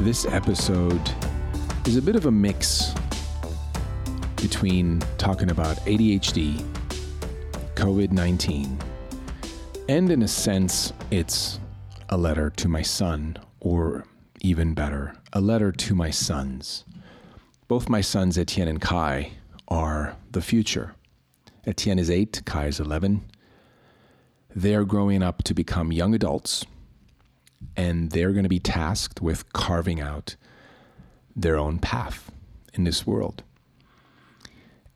This episode is a bit of a mix between talking about ADHD, COVID 19, and in a sense, it's a letter to my son, or even better, a letter to my sons. Both my sons, Etienne and Kai, are the future. Etienne is eight, Kai is 11. They're growing up to become young adults and they're going to be tasked with carving out their own path in this world.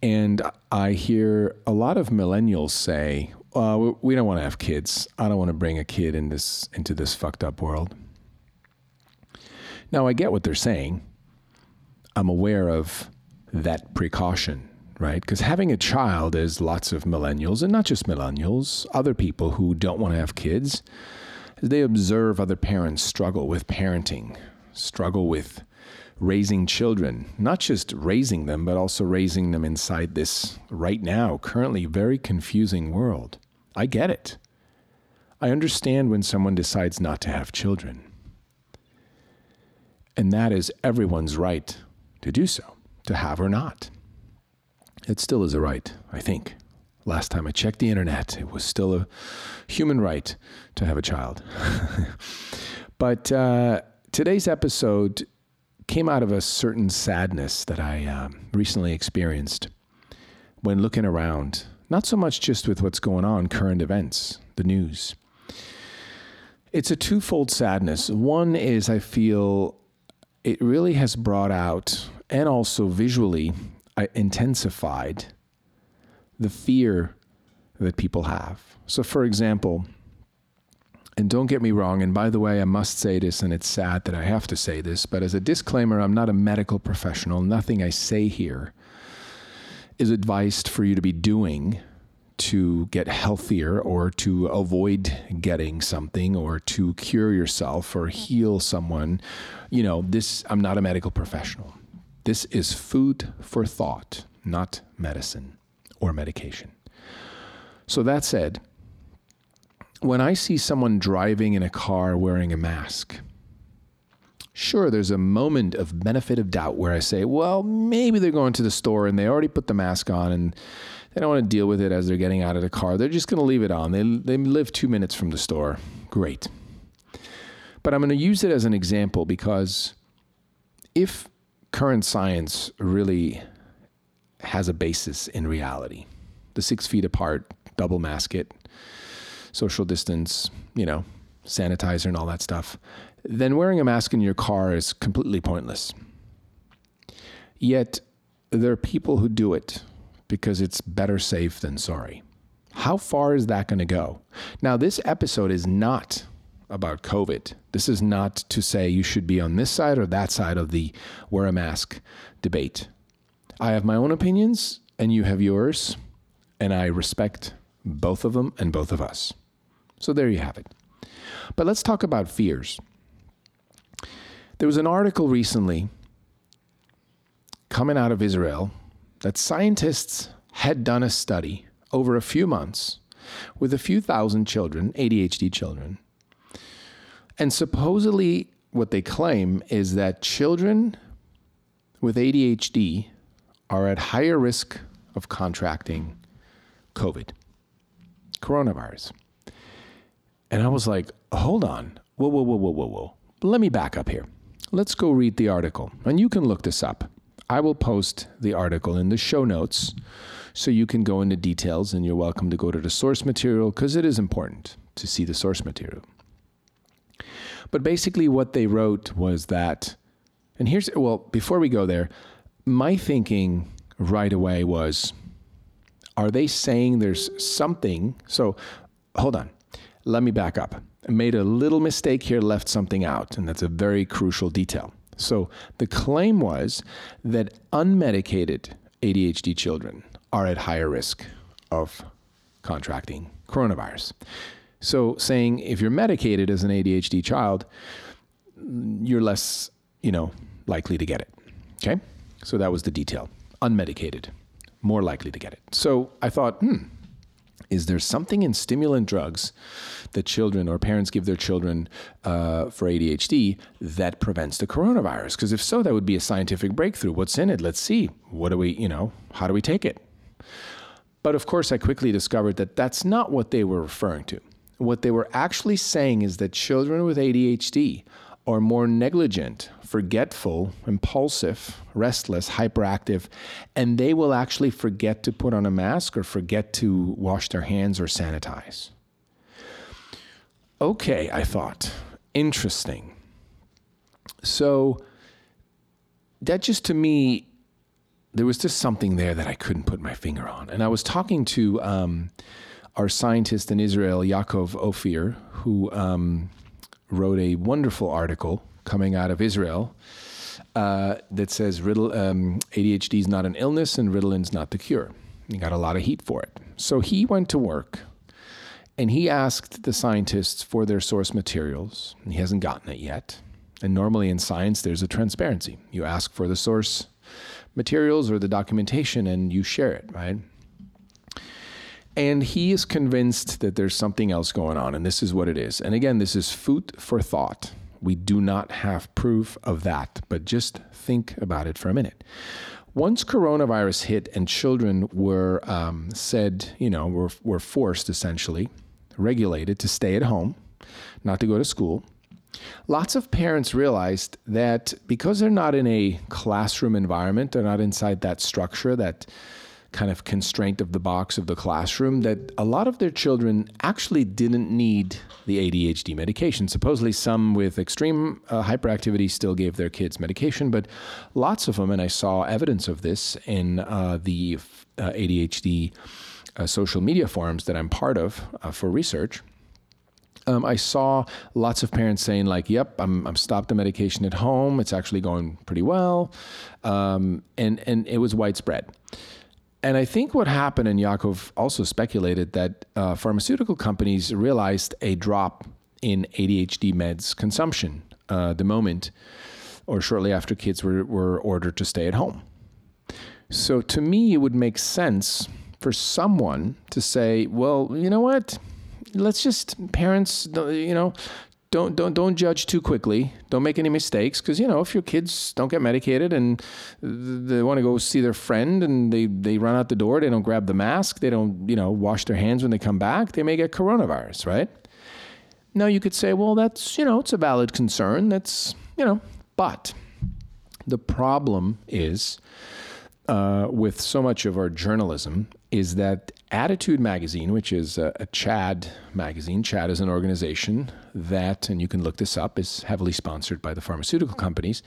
And I hear a lot of millennials say, uh, "We don't want to have kids. I don't want to bring a kid in this into this fucked up world." Now I get what they're saying. I'm aware of that precaution, right? Because having a child, as lots of millennials, and not just millennials, other people who don't want to have kids, they observe other parents struggle with parenting, struggle with raising children, not just raising them, but also raising them inside this right now, currently very confusing world. I get it. I understand when someone decides not to have children. And that is everyone's right to do so, to have or not. It still is a right, I think. Last time I checked the internet, it was still a human right to have a child. but uh, today's episode came out of a certain sadness that I um, recently experienced when looking around, not so much just with what's going on, current events, the news. It's a twofold sadness. One is I feel it really has brought out and also visually intensified the fear that people have. So, for example, and don't get me wrong, and by the way, I must say this, and it's sad that I have to say this, but as a disclaimer, I'm not a medical professional. Nothing I say here is advised for you to be doing to get healthier or to avoid getting something or to cure yourself or heal someone. You know, this, I'm not a medical professional. This is food for thought, not medicine or medication. So, that said, when I see someone driving in a car wearing a mask, sure, there's a moment of benefit of doubt where I say, well, maybe they're going to the store and they already put the mask on and they don't want to deal with it as they're getting out of the car. They're just going to leave it on. They, they live two minutes from the store. Great. But I'm going to use it as an example because if current science really has a basis in reality. The six feet apart, double mask it, social distance, you know, sanitizer and all that stuff. Then wearing a mask in your car is completely pointless. Yet there are people who do it because it's better safe than sorry. How far is that going to go? Now, this episode is not about COVID. This is not to say you should be on this side or that side of the wear a mask debate. I have my own opinions and you have yours, and I respect both of them and both of us. So there you have it. But let's talk about fears. There was an article recently coming out of Israel that scientists had done a study over a few months with a few thousand children, ADHD children. And supposedly, what they claim is that children with ADHD are at higher risk of contracting COVID, coronavirus. And I was like, hold on. Whoa, whoa, whoa, whoa, whoa, whoa. Let me back up here. Let's go read the article. And you can look this up. I will post the article in the show notes so you can go into details and you're welcome to go to the source material because it is important to see the source material. But basically, what they wrote was that, and here's, well, before we go there, my thinking right away was are they saying there's something? So hold on. Let me back up. I made a little mistake here, left something out, and that's a very crucial detail. So the claim was that unmedicated ADHD children are at higher risk of contracting coronavirus. So saying if you're medicated as an ADHD child, you're less, you know, likely to get it. Okay? So that was the detail. Unmedicated, more likely to get it. So I thought, hmm, is there something in stimulant drugs that children or parents give their children uh, for ADHD that prevents the coronavirus? Because if so, that would be a scientific breakthrough. What's in it? Let's see. What do we, you know, how do we take it? But of course, I quickly discovered that that's not what they were referring to. What they were actually saying is that children with ADHD are more negligent, forgetful, impulsive, restless, hyperactive, and they will actually forget to put on a mask or forget to wash their hands or sanitize. Okay, I thought, interesting. So that just to me, there was just something there that I couldn't put my finger on. And I was talking to um, our scientist in Israel, Yaakov Ophir, who um, wrote a wonderful article coming out of Israel uh, that says um, ADHD is not an illness and Ritalin's not the cure. He got a lot of heat for it. So he went to work and he asked the scientists for their source materials. He hasn't gotten it yet. And normally in science, there's a transparency. You ask for the source materials or the documentation and you share it, right? And he is convinced that there's something else going on, and this is what it is. And again, this is food for thought. We do not have proof of that, but just think about it for a minute. Once coronavirus hit and children were um, said, you know, were, were forced essentially, regulated to stay at home, not to go to school, lots of parents realized that because they're not in a classroom environment, they're not inside that structure, that kind of constraint of the box of the classroom that a lot of their children actually didn't need the ADHD medication. Supposedly, some with extreme uh, hyperactivity still gave their kids medication, but lots of them, and I saw evidence of this in uh, the uh, ADHD uh, social media forums that I'm part of uh, for research. Um, I saw lots of parents saying like, "Yep, I'm I'm stopped the medication at home. It's actually going pretty well," um, and and it was widespread. And I think what happened, and Yaakov also speculated that uh, pharmaceutical companies realized a drop in ADHD meds consumption uh, the moment or shortly after kids were, were ordered to stay at home. So to me, it would make sense for someone to say, well, you know what? Let's just, parents, you know, don't don't don't judge too quickly. Don't make any mistakes because you know if your kids don't get medicated and they want to go see their friend and they they run out the door, they don't grab the mask, they don't you know wash their hands when they come back, they may get coronavirus, right? Now you could say, well, that's you know it's a valid concern. That's you know, but the problem is uh, with so much of our journalism is that ADDitude Magazine, which is a, a, CHADD magazine, CHADD is an organization that, and you can look this up, is heavily sponsored by the pharmaceutical companies,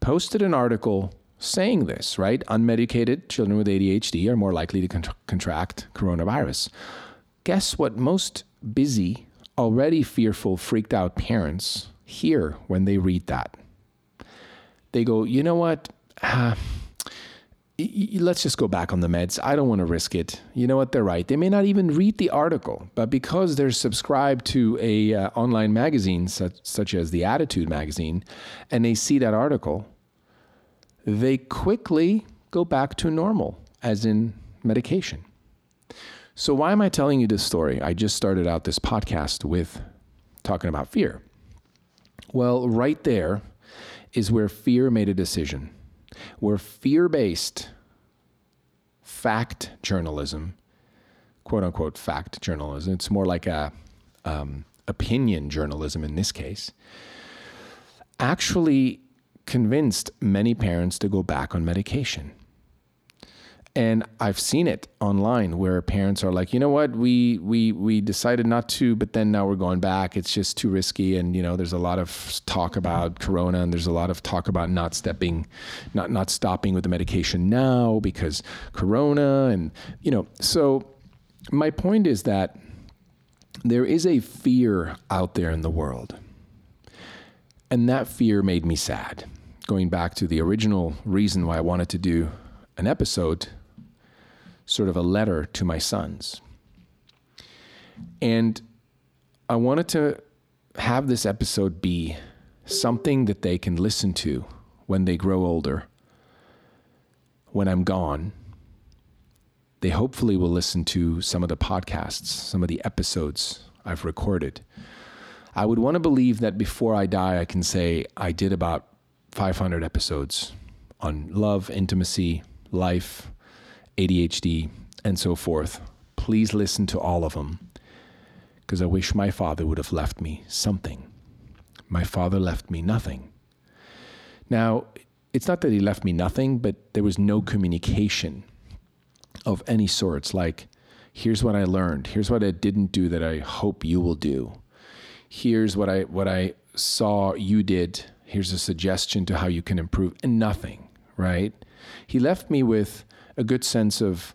posted an article saying this, right? Unmedicated children with ADHD are more likely to con- contract coronavirus. Guess what most busy, already fearful, freaked out parents hear when they read that? They go, you know what? Uh, let's just go back on the meds. I don't want to risk it. You know what? They're right. They may not even read the article, but because they're subscribed to a uh, online magazine such, such as the ADDitude magazine, and they see that article, they quickly go back to normal, as in medication. So why am I telling you this story? I just started out this podcast with talking about fear. Well, right there is where fear made a decision where fear based fact journalism, quote unquote fact journalism, it's more like a um, opinion journalism in this case, actually convinced many parents to go back on medication. And I've seen it online where parents are like, you know what, we we we decided not to, but then now we're going back. It's just too risky, and you know, there's a lot of talk about corona, and there's a lot of talk about not stepping, not not stopping with the medication now because corona, and you know, so my point is that there is a fear out there in the world. And that fear made me sad. Going back to the original reason why I wanted to do an episode, sort of a letter to my sons. And I wanted to have this episode be something that they can listen to when they grow older, when I'm gone. They hopefully will listen to some of the podcasts, some of the episodes I've recorded. I would want to believe that before I die, I can say I did about 500 episodes on love, intimacy, life, ADHD, and so forth. Please listen to all of them because I wish my father would have left me something. My father left me nothing. Now, it's not that he left me nothing, but there was no communication of any sorts. Like, here's what I learned. Here's what I didn't do that I hope you will do. Here's what I what I saw you did. Here's a suggestion to how you can improve. And nothing, right? He left me with a good sense of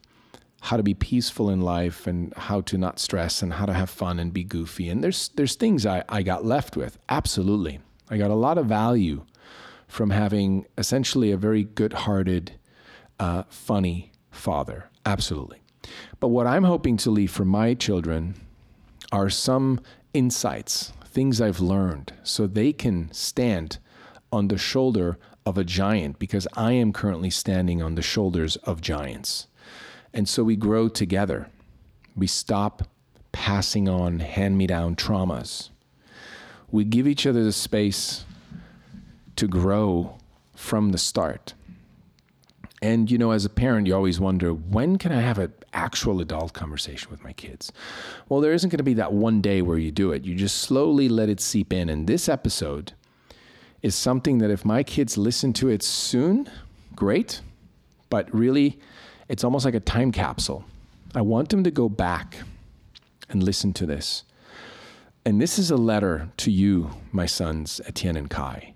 how to be peaceful in life and how to not stress and how to have fun and be goofy. And there's there's things I, I got left with. Absolutely. I got a lot of value from having essentially a very good hearted, uh, funny father. Absolutely. But what I'm hoping to leave for my children are some insights, things I've learned, so they can stand on the shoulder of a giant because I am currently standing on the shoulders of giants. And so we grow together. We stop passing on hand me down traumas. We give each other the space to grow from the start. And, you know, as a parent, you always wonder when can I have an actual adult conversation with my kids? Well, there isn't going to be that one day where you do it. You just slowly let it seep in. And this episode is something that if my kids listen to it soon, great. But really, it's almost like a time capsule. I want them to go back and listen to this. And this is a letter to you, my sons, Etienne and Kai.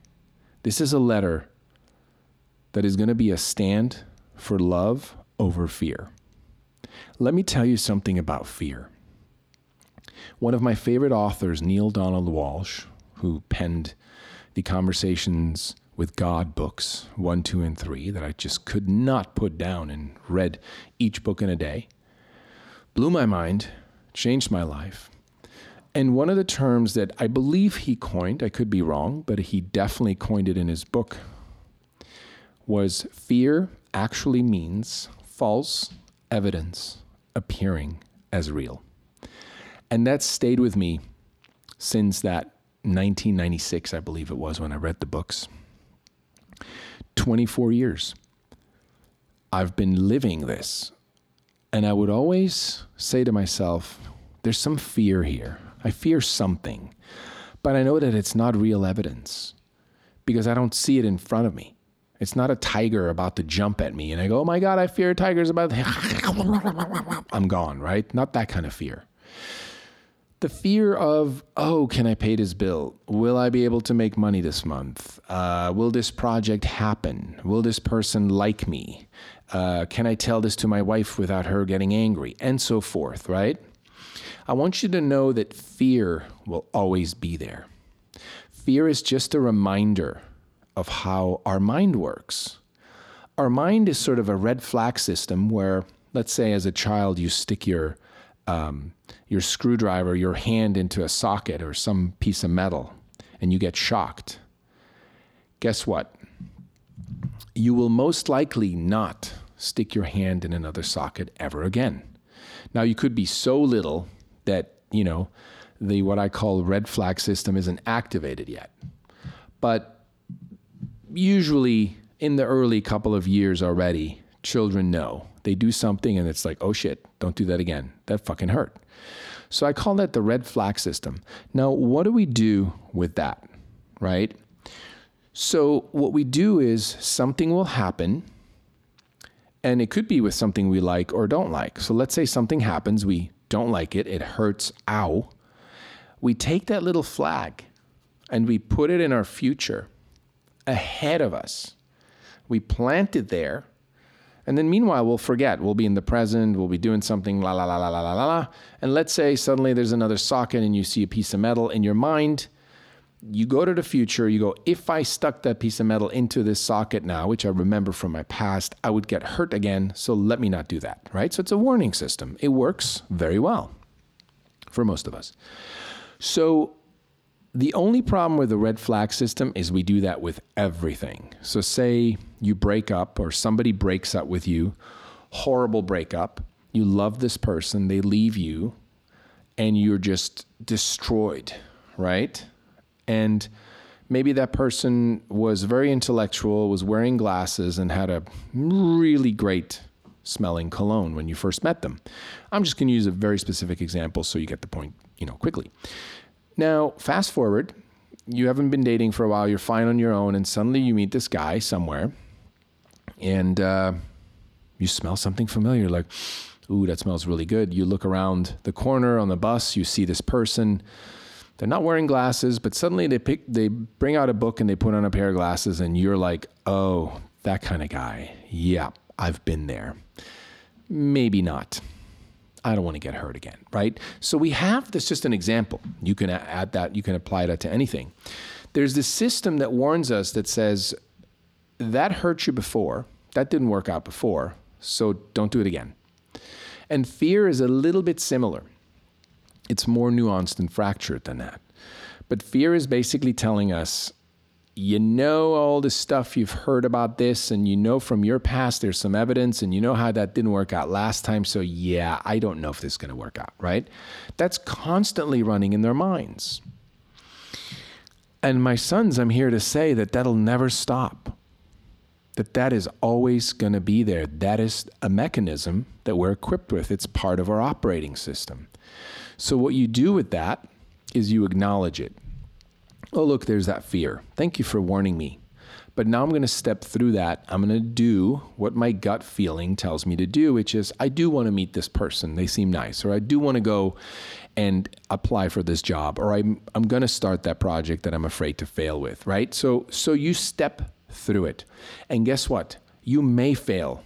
This is a letter that is going to be a stand for love over fear. Let me tell you something about fear. One of my favorite authors, Neale Donald Walsch, who penned the Conversations with God books, one, two, and three, that I just could not put down and read each book in a day. Blew my mind, changed my life. And one of the terms that I believe he coined, I could be wrong, but he definitely coined it in his book, was fear actually means false evidence appearing as real. And that stayed with me since that 1996, I believe it was, when I read the books. 24 years. I've been living this. And I would always say to myself, there's some fear here. I fear something. But I know that it's not real evidence because I don't see it in front of me. It's not a tiger about to jump at me and I go, oh my God, I fear tigers about. to. I'm gone, right? Not that kind of fear the fear of, oh, can I pay this bill? Will I be able to make money this month? Uh, will this project happen? Will this person like me? Uh, can I tell this to my wife without her getting angry? And so forth, right? I want you to know that fear will always be there. Fear is just a reminder of how our mind works. Our mind is sort of a red flag system where, let's say, as a child, you stick your um, your screwdriver, your hand into a socket or some piece of metal, and you get shocked, guess what? You will most likely not stick your hand in another socket ever again. Now, you could be so little that, you know, the what I call red flag system isn't activated yet. But usually in the early couple of years already, children know. They do something and it's like, oh shit, don't do that again. That fucking hurt. So I call that the red flag system. Now, what do we do with that? Right? So, what we do is something will happen, and it could be with something we like or don't like. So, let's say something happens, we don't like it, it hurts, ow. We take that little flag and we put it in our future ahead of us. We plant it there and then meanwhile, we'll forget. We'll be in the present, we'll be doing something, la la la la la la la. And let's say suddenly there's another socket and you see a piece of metal in your mind. You go to the future, you go, if I stuck that piece of metal into this socket now, which I remember from my past, I would get hurt again. So let me not do that, right? So it's a warning system. It works very well for most of us. So the only problem with the red flag system is we do that with everything. So say, you break up or somebody breaks up with you, horrible breakup, you love this person, they leave you, and you're just destroyed, right? And maybe that person was very intellectual, was wearing glasses, and had a really great smelling cologne when you first met them. I'm just going to use a very specific example so you get the point, you know, quickly. Now, fast forward, you haven't been dating for a while, you're fine on your own, and suddenly you meet this guy somewhere, and uh, you smell something familiar, like, ooh, that smells really good. You look around the corner on the bus, you see this person. They're not wearing glasses, but suddenly they pick, they bring out a book and they put on a pair of glasses, and you're like, oh, that kind of guy. Yeah, I've been there. Maybe not. I don't want to get hurt again, right? So we have this just an example. You can add that, you can apply that to anything. There's this system that warns us that says, that hurt you before, that didn't work out before, so don't do it again. And fear is a little bit similar. It's more nuanced and fractured than that. But fear is basically telling us you know all the stuff you've heard about this and you know from your past there's some evidence and you know how that didn't work out last time so yeah i don't know if this is going to work out right that's constantly running in their minds and my sons i'm here to say that that'll never stop that that is always going to be there that is a mechanism that we're equipped with it's part of our operating system so what you do with that is you acknowledge it oh, look, there's that fear. Thank you for warning me. But now I'm going to step through that. I'm going to do what my gut feeling tells me to do, which is I do want to meet this person. They seem nice. Or I do want to go and apply for this job. Or I'm, I'm going to start that project that I'm afraid to fail with, right? So, so you step through it. And guess what? You may fail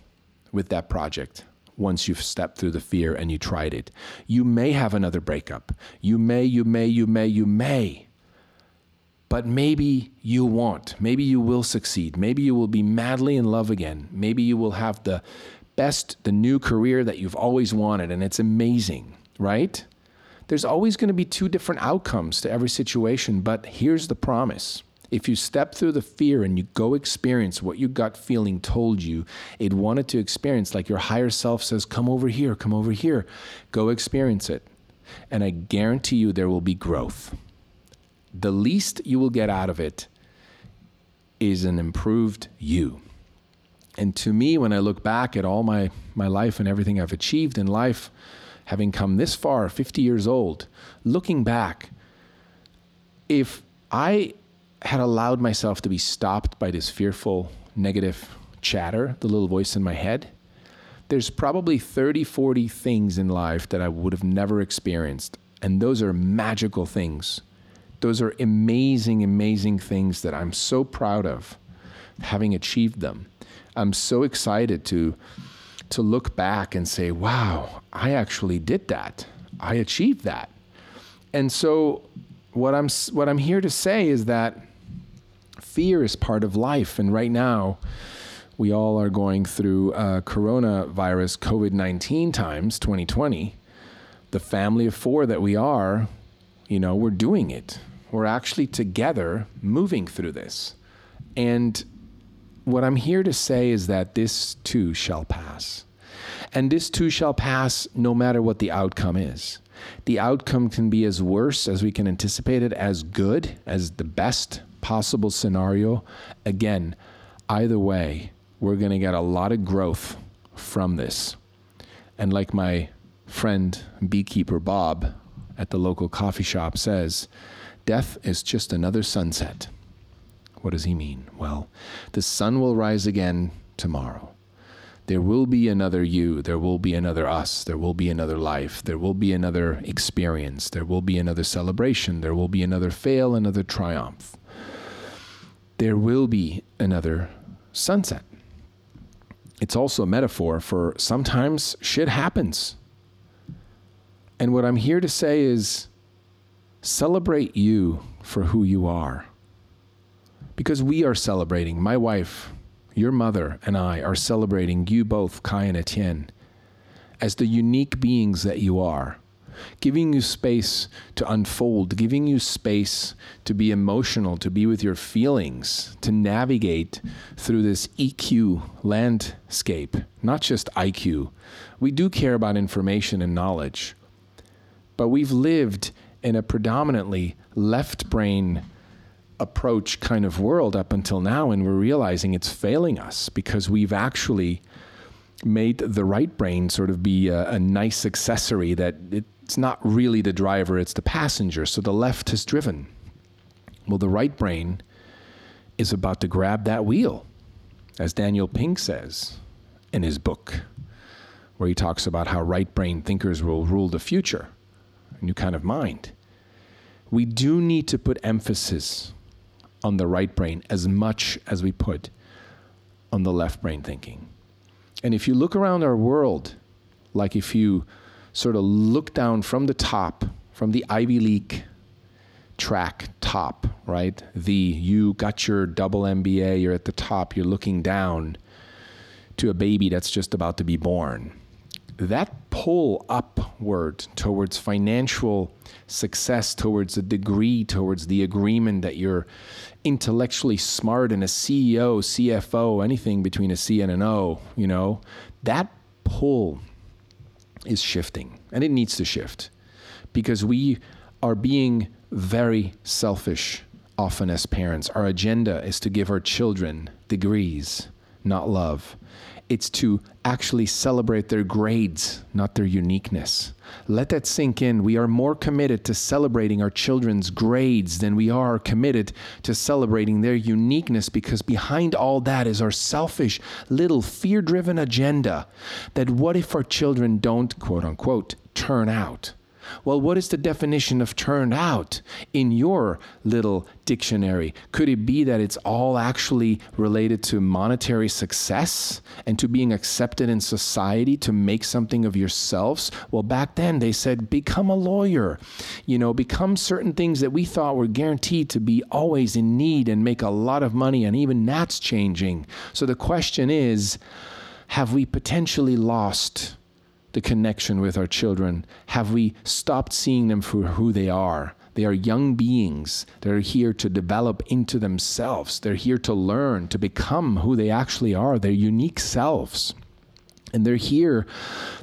with that project once you've stepped through the fear and you tried it. You may have another breakup. You may, you may, you may, you may but maybe you won't. Maybe you will succeed. Maybe you will be madly in love again. Maybe you will have the best, the new career that you've always wanted, and it's amazing, right? There's always going to be two different outcomes to every situation, but here's the promise. If you step through the fear and you go experience what your gut feeling told you it wanted to experience, like your higher self says, come over here, come over here, go experience it. And I guarantee you there will be growth the least you will get out of it is an improved you. And to me, when I look back at all my, my life and everything I've achieved in life, having come this far, 50 years old, looking back, if I had allowed myself to be stopped by this fearful, negative chatter, the little voice in my head, there's probably 30, 40 things in life that I would have never experienced. And those are magical things those are amazing, amazing things that I'm so proud of having achieved them. I'm so excited to to look back and say, "Wow, I actually did that. I achieved that." And so what I'm what I'm here to say is that fear is part of life and right now we all are going through uh, coronavirus COVID 19 times 2020. The family of four that we are, you know, we're doing it. We're actually together moving through this. And what I'm here to say is that this too shall pass. And this too shall pass no matter what the outcome is. The outcome can be as worse as we can anticipate it, as good as the best possible scenario. Again, either way, we're going to get a lot of growth from this. And like my friend beekeeper Bob at the local coffee shop says, Death is just another sunset. What does he mean? Well, the sun will rise again tomorrow. There will be another you. There will be another us. There will be another life. There will be another experience. There will be another celebration. There will be another fail, another triumph. There will be another sunset. it's also a metaphor for sometimes shit happens. And what I'm here to say is celebrate you for who you are. Because we are celebrating, my wife, your mother, and I are celebrating you both, Kai and Etienne, as the unique beings that you are giving you space to unfold, giving you space to be emotional, to be with your feelings, to navigate through this EQ landscape, not just IQ. We do care about information and knowledge, but we've lived in a predominantly left brain approach kind of world up until now, and we're realizing it's failing us because we've actually made the right brain sort of be a, a nice accessory that it it's not really the driver, it's the passenger. So the left has driven. Well, the right brain is about to grab that wheel, as Daniel Pink says in his book, where he talks about how right brain thinkers will rule the future, a new kind of mind. We do need to put emphasis on the right brain as much as we put on the left brain thinking. And if you look around our world, like if you sort of look down from the top, from the Ivy League track top, right? The you got your double MBA, you're at the top, you're looking down to a baby that's just about to be born. That pull upward towards financial success, towards a degree, towards the agreement that you're intellectually smart and a CEO, CFO, anything between a C and an O, you know, that pull is shifting, and it needs to shift because we are being very selfish often as parents. Our agenda is to give our children degrees, not love it's to actually celebrate their grades, not their uniqueness. Let that sink in. We are more committed to celebrating our children's grades than we are committed to celebrating their uniqueness because behind all that is our selfish, little fear driven agenda that what if our children don't, quote unquote, turn out? Well, what is the definition of turned out in your little dictionary? Could it be that it's all actually related to monetary success and to being accepted in society to make something of yourselves? Well, back then they said, become a lawyer, you know, become certain things that we thought were guaranteed to be always in need and make a lot of money, and even that's changing. So the question is, have we potentially lost? The connection with our children? Have we stopped seeing them for who they are? They are young beings. They're here to develop into themselves. They're here to learn, to become who they actually are, their unique selves. And they're here,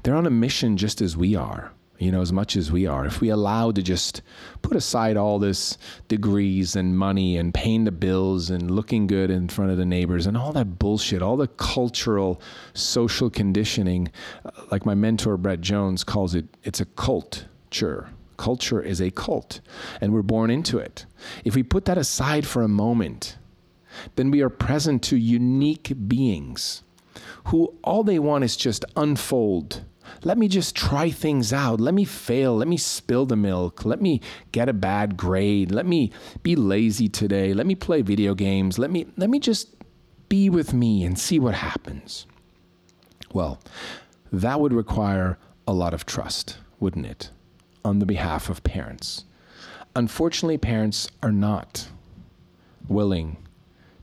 they're on a mission just as we are you know, as much as we are. If we allow to just put aside all this degrees and money and paying the bills and looking good in front of the neighbors and all that bullshit, all the cultural, social conditioning, uh, like my mentor Brett Jones calls it, it's a culture. Culture is a cult, and we're born into it. If we put that aside for a moment, then we are present to unique beings who all they want is just unfold let me just try things out. Let me fail. Let me spill the milk. Let me get a bad grade. Let me be lazy today. Let me play video games. Let me let me just be with me and see what happens. Well, that would require a lot of trust, wouldn't it? On the behalf of parents. Unfortunately, parents are not willing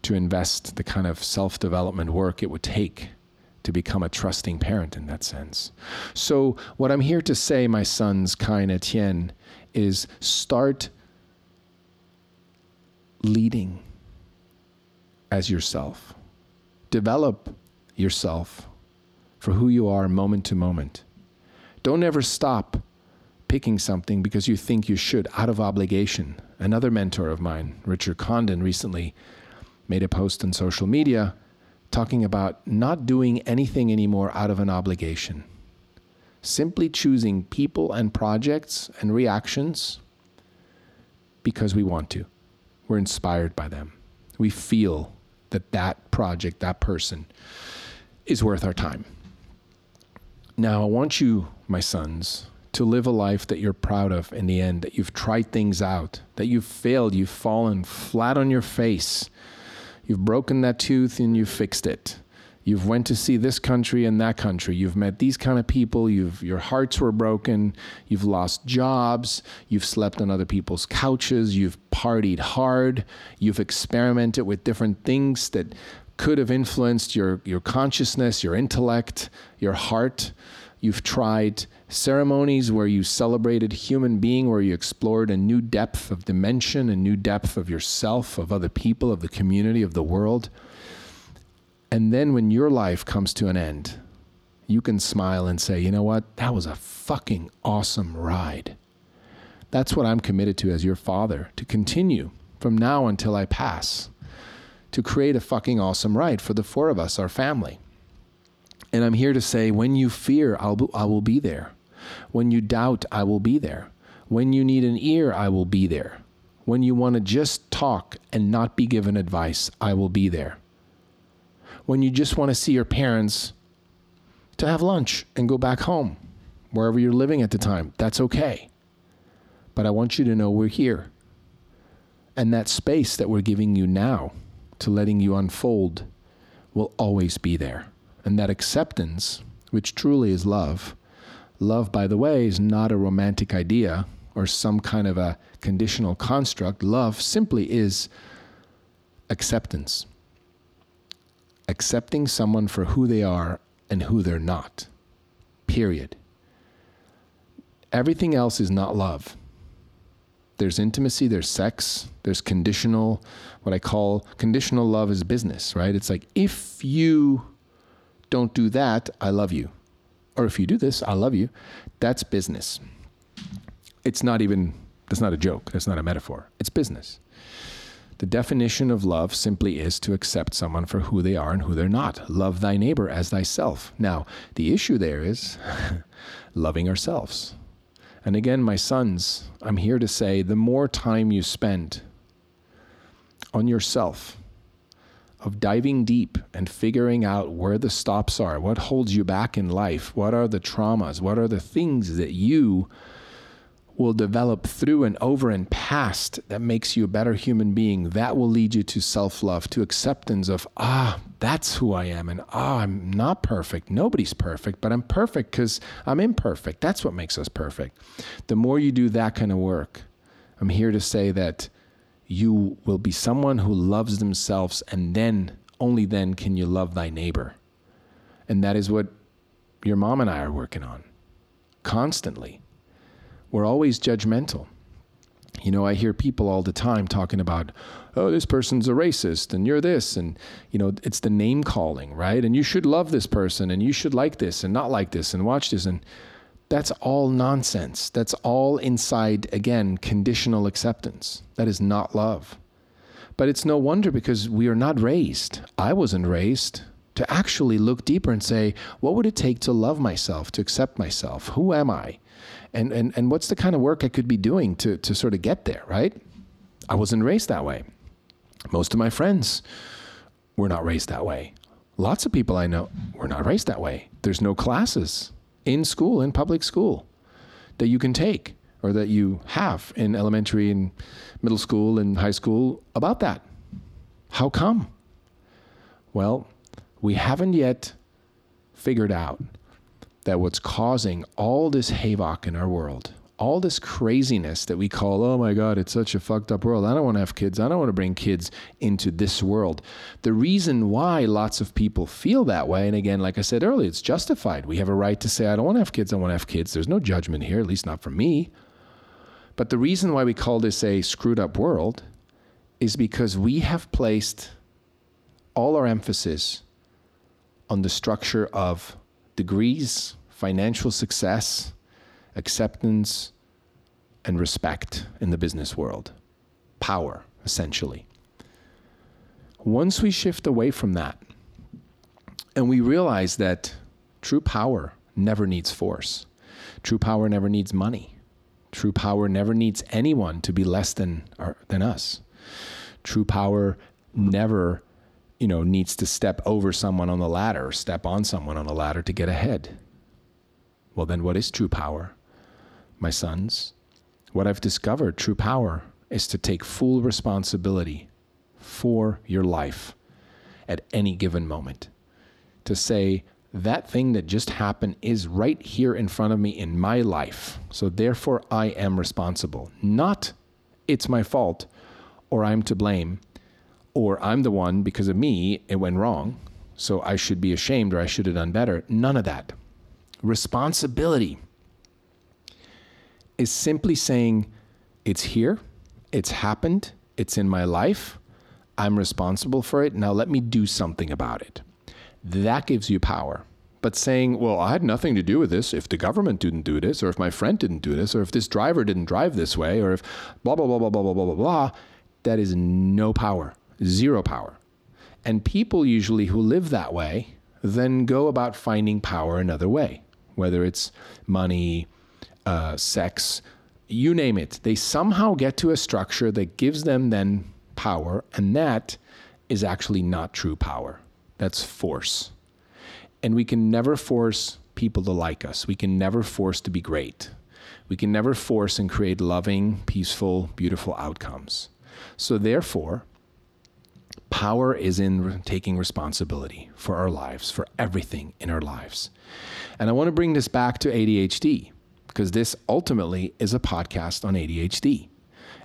to invest the kind of self development work it would take to become a trusting parent in that sense. So, what I'm here to say, my sons, Kai and Etienne, is start leading as yourself. Develop yourself for who you are moment to moment. Don't ever stop picking something because you think you should out of obligation. Another mentor of mine, Richard Condon, recently made a post on social media talking about not doing anything anymore out of an obligation. Simply choosing people and projects and reactions because we want to. We're inspired by them. We feel that that project, that person, is worth our time. Now, I want you, my sons, to live a life that you're proud of in the end, that you've tried things out, that you've failed, you've fallen flat on your face, You've broken that tooth and you've fixed it. You've went to see this country and that country. You've met these kind of people. You've your hearts were broken. You've lost jobs. You've slept on other people's couches. You've partied hard. You've experimented with different things that could have influenced your your consciousness, your intellect, your heart. You've tried ceremonies where you celebrated human being, where you explored a new depth of dimension, a new depth of yourself, of other people, of the community, of the world. And then when your life comes to an end, you can smile and say, you know what? That was a fucking awesome ride. That's what I'm committed to as your father, to continue from now until I pass, to create a fucking awesome ride for the four of us, our family. And I'm here to say, when you fear, I'll, I will be there. When you doubt, I will be there. When you need an ear, I will be there. When you want to just talk and not be given advice, I will be there when you just want to see your parents to have lunch and go back home, wherever you're living at the time. That's okay. But I want you to know we're here. And that space that we're giving you now to letting you unfold will always be there. And that acceptance, which truly is love, love, by the way, is not a romantic idea or some kind of a conditional construct. Love simply is acceptance accepting someone for who they are and who they're not. Period. Everything else is not love. There's intimacy, there's sex, there's conditional, what I call conditional love is business, right? It's like if you don't do that, I love you. Or if you do this, I love you. That's business. It's not even, that's not a joke, that's not a metaphor. It's business. The definition of love simply is to accept someone for who they are and who they're not. Love thy neighbor as thyself. Now, the issue there is loving ourselves. And again, my sons, I'm here to say the more time you spend on yourself, of diving deep and figuring out where the stops are, what holds you back in life, what are the traumas, what are the things that you will develop through and over and past that makes you a better human being, that will lead you to self love, to acceptance of, ah, that's who I am. And ah, I'm not perfect. Nobody's perfect, but I'm perfect because I'm imperfect. That's what makes us perfect. The more you do that kind of work, I'm here to say that you will be someone who loves themselves, and then, only then, can you love thy neighbor. And that is what your mom and I are working on constantly we're always judgmental. You know, I hear people all the time talking about, oh, this person's a racist and you're this. And, you know, it's the name calling, right? And you should love this person and you should like this and not like this and watch this. And that's all nonsense. That's all inside, again, conditional acceptance. That is not love. But it's no wonder because we are not raised. I wasn't raised to actually look deeper and say, what would it take to love myself, to accept myself? Who am I? and, and, and what's the kind of work I could be doing to, to sort of get there, right? I wasn't raised that way. Most of my friends were not raised that way. Lots of people I know were not raised that way. There's no classes in school, in public school, that you can take or that you have in elementary and middle school and high school about that. How come? Well, we haven't yet figured out that what's causing all this havoc in our world, all this craziness that we call, oh my God, it's such a fucked up world. I don't want to have kids. I don't want to bring kids into this world. The reason why lots of people feel that way, and again, like I said earlier, it's justified. We have a right to say, I don't want to have kids. I want to have kids. There's no judgment here, at least not for me. But the reason why we call this a screwed up world is because we have placed all our emphasis on the structure of degrees, financial success, acceptance, and respect in the business world. Power, essentially. Once we shift away from that and we realize that true power never needs force, true power never needs money, true power never needs anyone to be less than, than us, true power never you know, needs to step over someone on the ladder, or step on someone on the ladder to get ahead. Well, then what is true power? My sons, what I've discovered, true power, is to take full responsibility for your life at any given moment. to say, that thing that just happened is right here in front of me in my life. So therefore, I am responsible. Not it's my fault or I'm to blame or I'm the one because of me, it went wrong. So I should be ashamed or I should have done better. None of that. Responsibility is simply saying, it's here, it's happened, it's in my life, I'm responsible for it. Now let me do something about it. That gives you power. But saying, well, I had nothing to do with this if the government didn't do this, or if my friend didn't do this, or if this driver didn't drive this way, or if blah, blah, blah, blah, blah, blah, blah, blah, blah, that is no power, zero power. And people usually who live that way then go about finding power another way, whether it's money, uh, sex, you name it. They somehow get to a structure that gives them then power, and that is actually not true power. That's force. And we can never force people to like us. We can never force to be great. We can never force and create loving, peaceful, beautiful outcomes. So, therefore, power is in taking responsibility for our lives, for everything in our lives. And I want to bring this back to ADHD because this ultimately is a podcast on ADHD.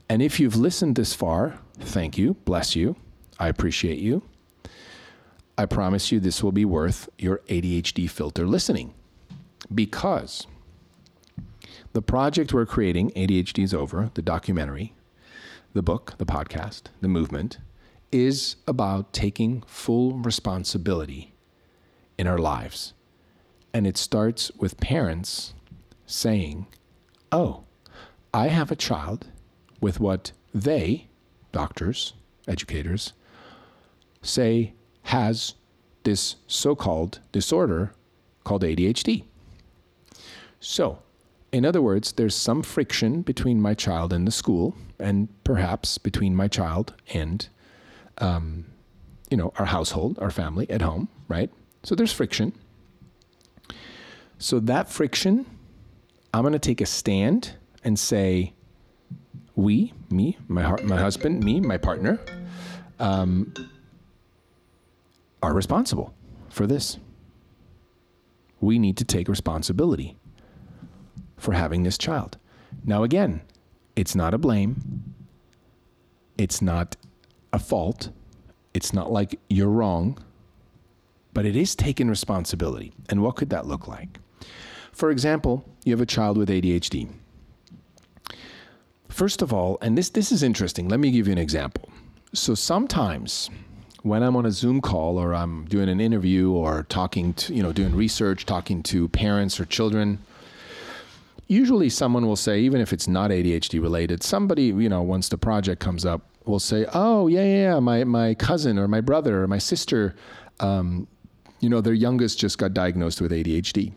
And if you've listened this far, thank you, bless you, I appreciate you. I promise you this will be worth your ADHD filter listening because the project we're creating, ADHD is Over, the documentary, the book, the podcast, the movement, is about taking full responsibility in our lives. And it starts with parents saying, Oh, I have a child with what they, doctors, educators, say has this so called disorder called ADHD. So, in other words, there's some friction between my child and the school, and perhaps between my child and, um, you know, our household, our family at home, right? So there's friction. So that friction I'm going to take a stand and say, we, me, my, my husband, me, my partner, um, are responsible for this. We need to take responsibility for having this child. Now, again, it's not a blame. It's not a fault. It's not like you're wrong, but it is taking responsibility. And what could that look like? For example, you have a child with ADHD. First of all, and this, this is interesting, let me give you an example. So sometimes when I'm on a Zoom call or I'm doing an interview or talking to, you know, doing research, talking to parents or children, usually someone will say, even if it's not ADHD related, somebody, you know, once the project comes up, will say, oh, yeah, yeah, my, my cousin or my brother or my sister, um, you know, their youngest just got diagnosed with ADHD.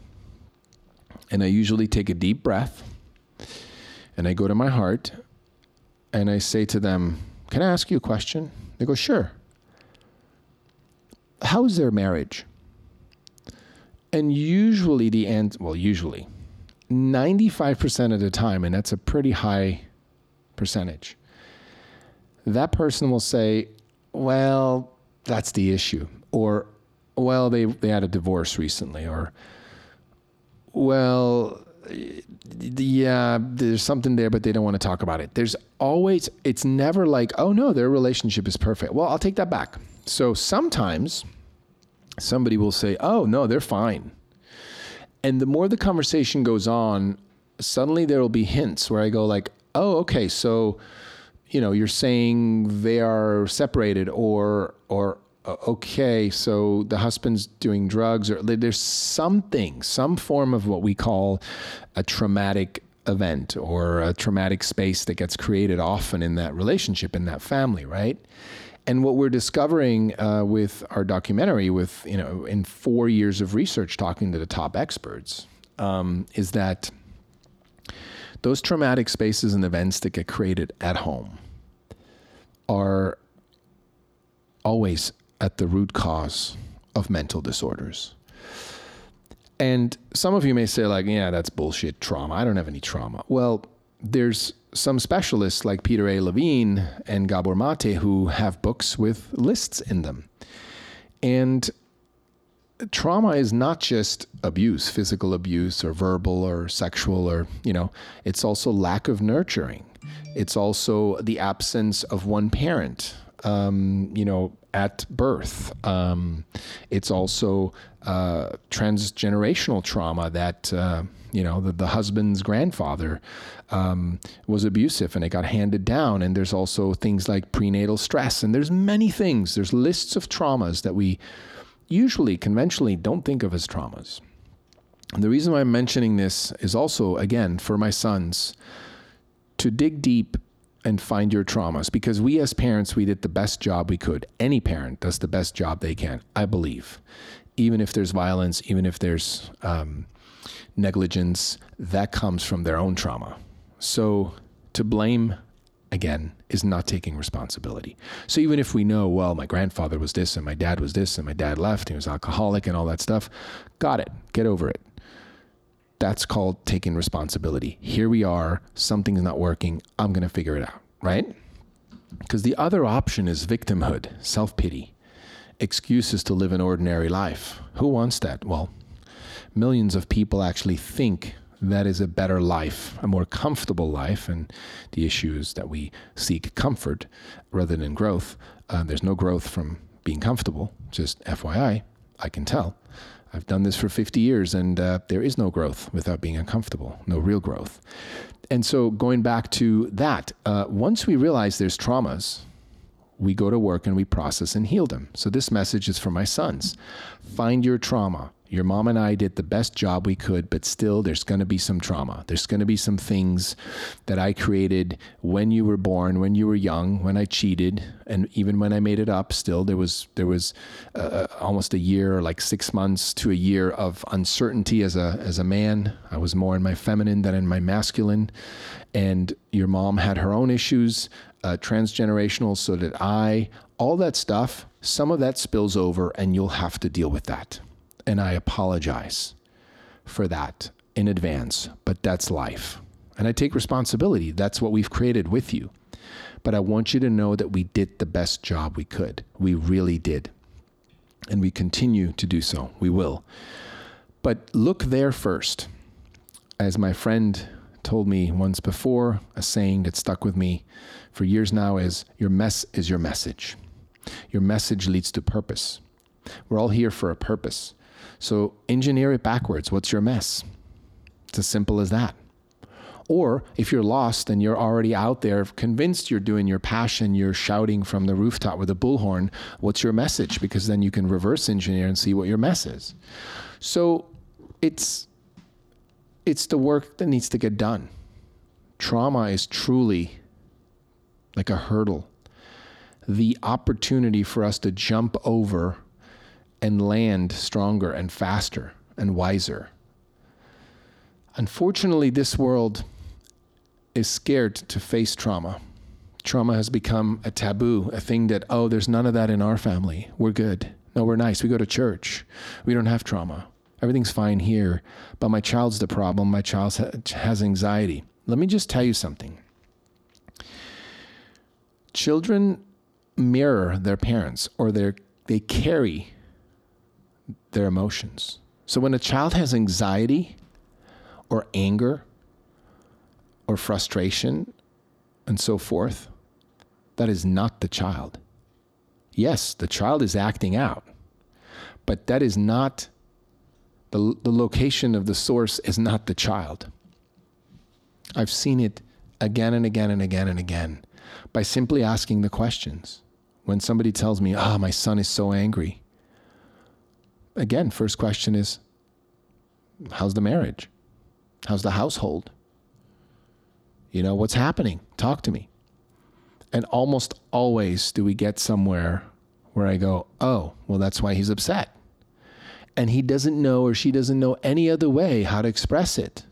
And I usually take a deep breath and I go to my heart and I say to them, Can I ask you a question? They go, Sure. How's their marriage? And usually the end, well, usually 95% of the time, and that's a pretty high percentage, that person will say, Well, that's the issue. Or, Well, they, they had a divorce recently. Or, well, yeah, there's something there, but they don't want to talk about it. There's always, it's never like, oh no, their relationship is perfect. Well, I'll take that back. So sometimes somebody will say, oh no, they're fine. And the more the conversation goes on, suddenly there will be hints where I go like, oh, okay, so, you know, you're saying they are separated or, or, okay, so the husband's doing drugs, or there's something, some form of what we call a traumatic event or a traumatic space that gets created often in that relationship, in that family, right? And what we're discovering uh, with our documentary, with you know, in four years of research, talking to the top experts, um, is that those traumatic spaces and events that get created at home are always at the root cause of mental disorders. And some of you may say, like, yeah, that's bullshit trauma. I don't have any trauma. Well, there's some specialists like Peter A. Levine and Gabor Mate who have books with lists in them. And trauma is not just abuse, physical abuse or verbal or sexual or, you know, it's also lack of nurturing. It's also the absence of one parent, um, you know, at birth. Um, it's also uh, transgenerational trauma that, uh, you know, the, the husband's grandfather um, was abusive and it got handed down. And there's also things like prenatal stress. And there's many things. There's lists of traumas that we usually conventionally don't think of as traumas. And the reason why I'm mentioning this is also, again, for my sons to dig deep and find your traumas because we as parents, we did the best job we could. Any parent does the best job they can, I believe. Even if there's violence, even if there's um, negligence, that comes from their own trauma. So to blame again, is not taking responsibility. So even if we know, well, my grandfather was this and my dad was this and my dad left, he was alcoholic and all that stuff, got it. Get over it. That's called taking responsibility. Here we are, something's not working, I'm going to figure it out, right? Because the other option is victimhood, self pity, excuses to live an ordinary life. Who wants that? Well, millions of people actually think that is a better life, a more comfortable life. And the issue is that we seek comfort rather than growth. Uh, there's no growth from being comfortable, just FYI, I can tell. I've done this for 50 years and uh, there is no growth without being uncomfortable, no real growth. And so, going back to that, uh, once we realize there's traumas, we go to work and we process and heal them. So, this message is for my sons. Find your trauma, your mom and I did the best job we could, but still there's going to be some trauma. There's going to be some things that I created when you were born, when you were young, when I cheated, and even when I made it up. Still, there was there was uh, uh almost a year, like six months to a year of uncertainty as a as a man. I was more in my feminine than in my masculine, and your mom had her own issues, uh, transgenerational. So did I. All that stuff. Some of that spills over, and you'll have to deal with that and I apologize for that in advance, but that's life. And I take responsibility. That's what we've created with you. But I want you to know that we did the best job we could. We really did. And we continue to do so. We will. But look there first. As my friend told me once before, a saying that stuck with me for years now is your mess is your message. Your message leads to purpose. We're all here for a purpose. So engineer it backwards. What's your mess? It's as simple as that. Or if you're lost and you're already out there, convinced you're doing your passion, you're shouting from the rooftop with a bullhorn, what's your message? Because then you can reverse engineer and see what your mess is. So it's it's the work that needs to get done. Trauma is truly like a hurdle. The opportunity for us to jump over and land stronger and faster and wiser. Unfortunately, this world is scared to face trauma. Trauma has become a taboo, a thing that, oh, there's none of that in our family. We're good. No, we're nice. We go to church. We don't have trauma. Everything's fine here. But my child's the problem. My child has anxiety. Let me just tell you something. Children mirror their parents or they carry their emotions. So when a child has anxiety or anger or frustration and so forth, that is not the child. Yes, the child is acting out, but that is not the, the location of the source is not the child. I've seen it again and again and again and again by simply asking the questions. When somebody tells me, "Ah, oh, my son is so angry," again, first question is how's the marriage? How's the household? You know, what's happening? Talk to me. And almost always do we get somewhere where I go, oh, well, that's why he's upset. And he doesn't know or she doesn't know any other way how to express it.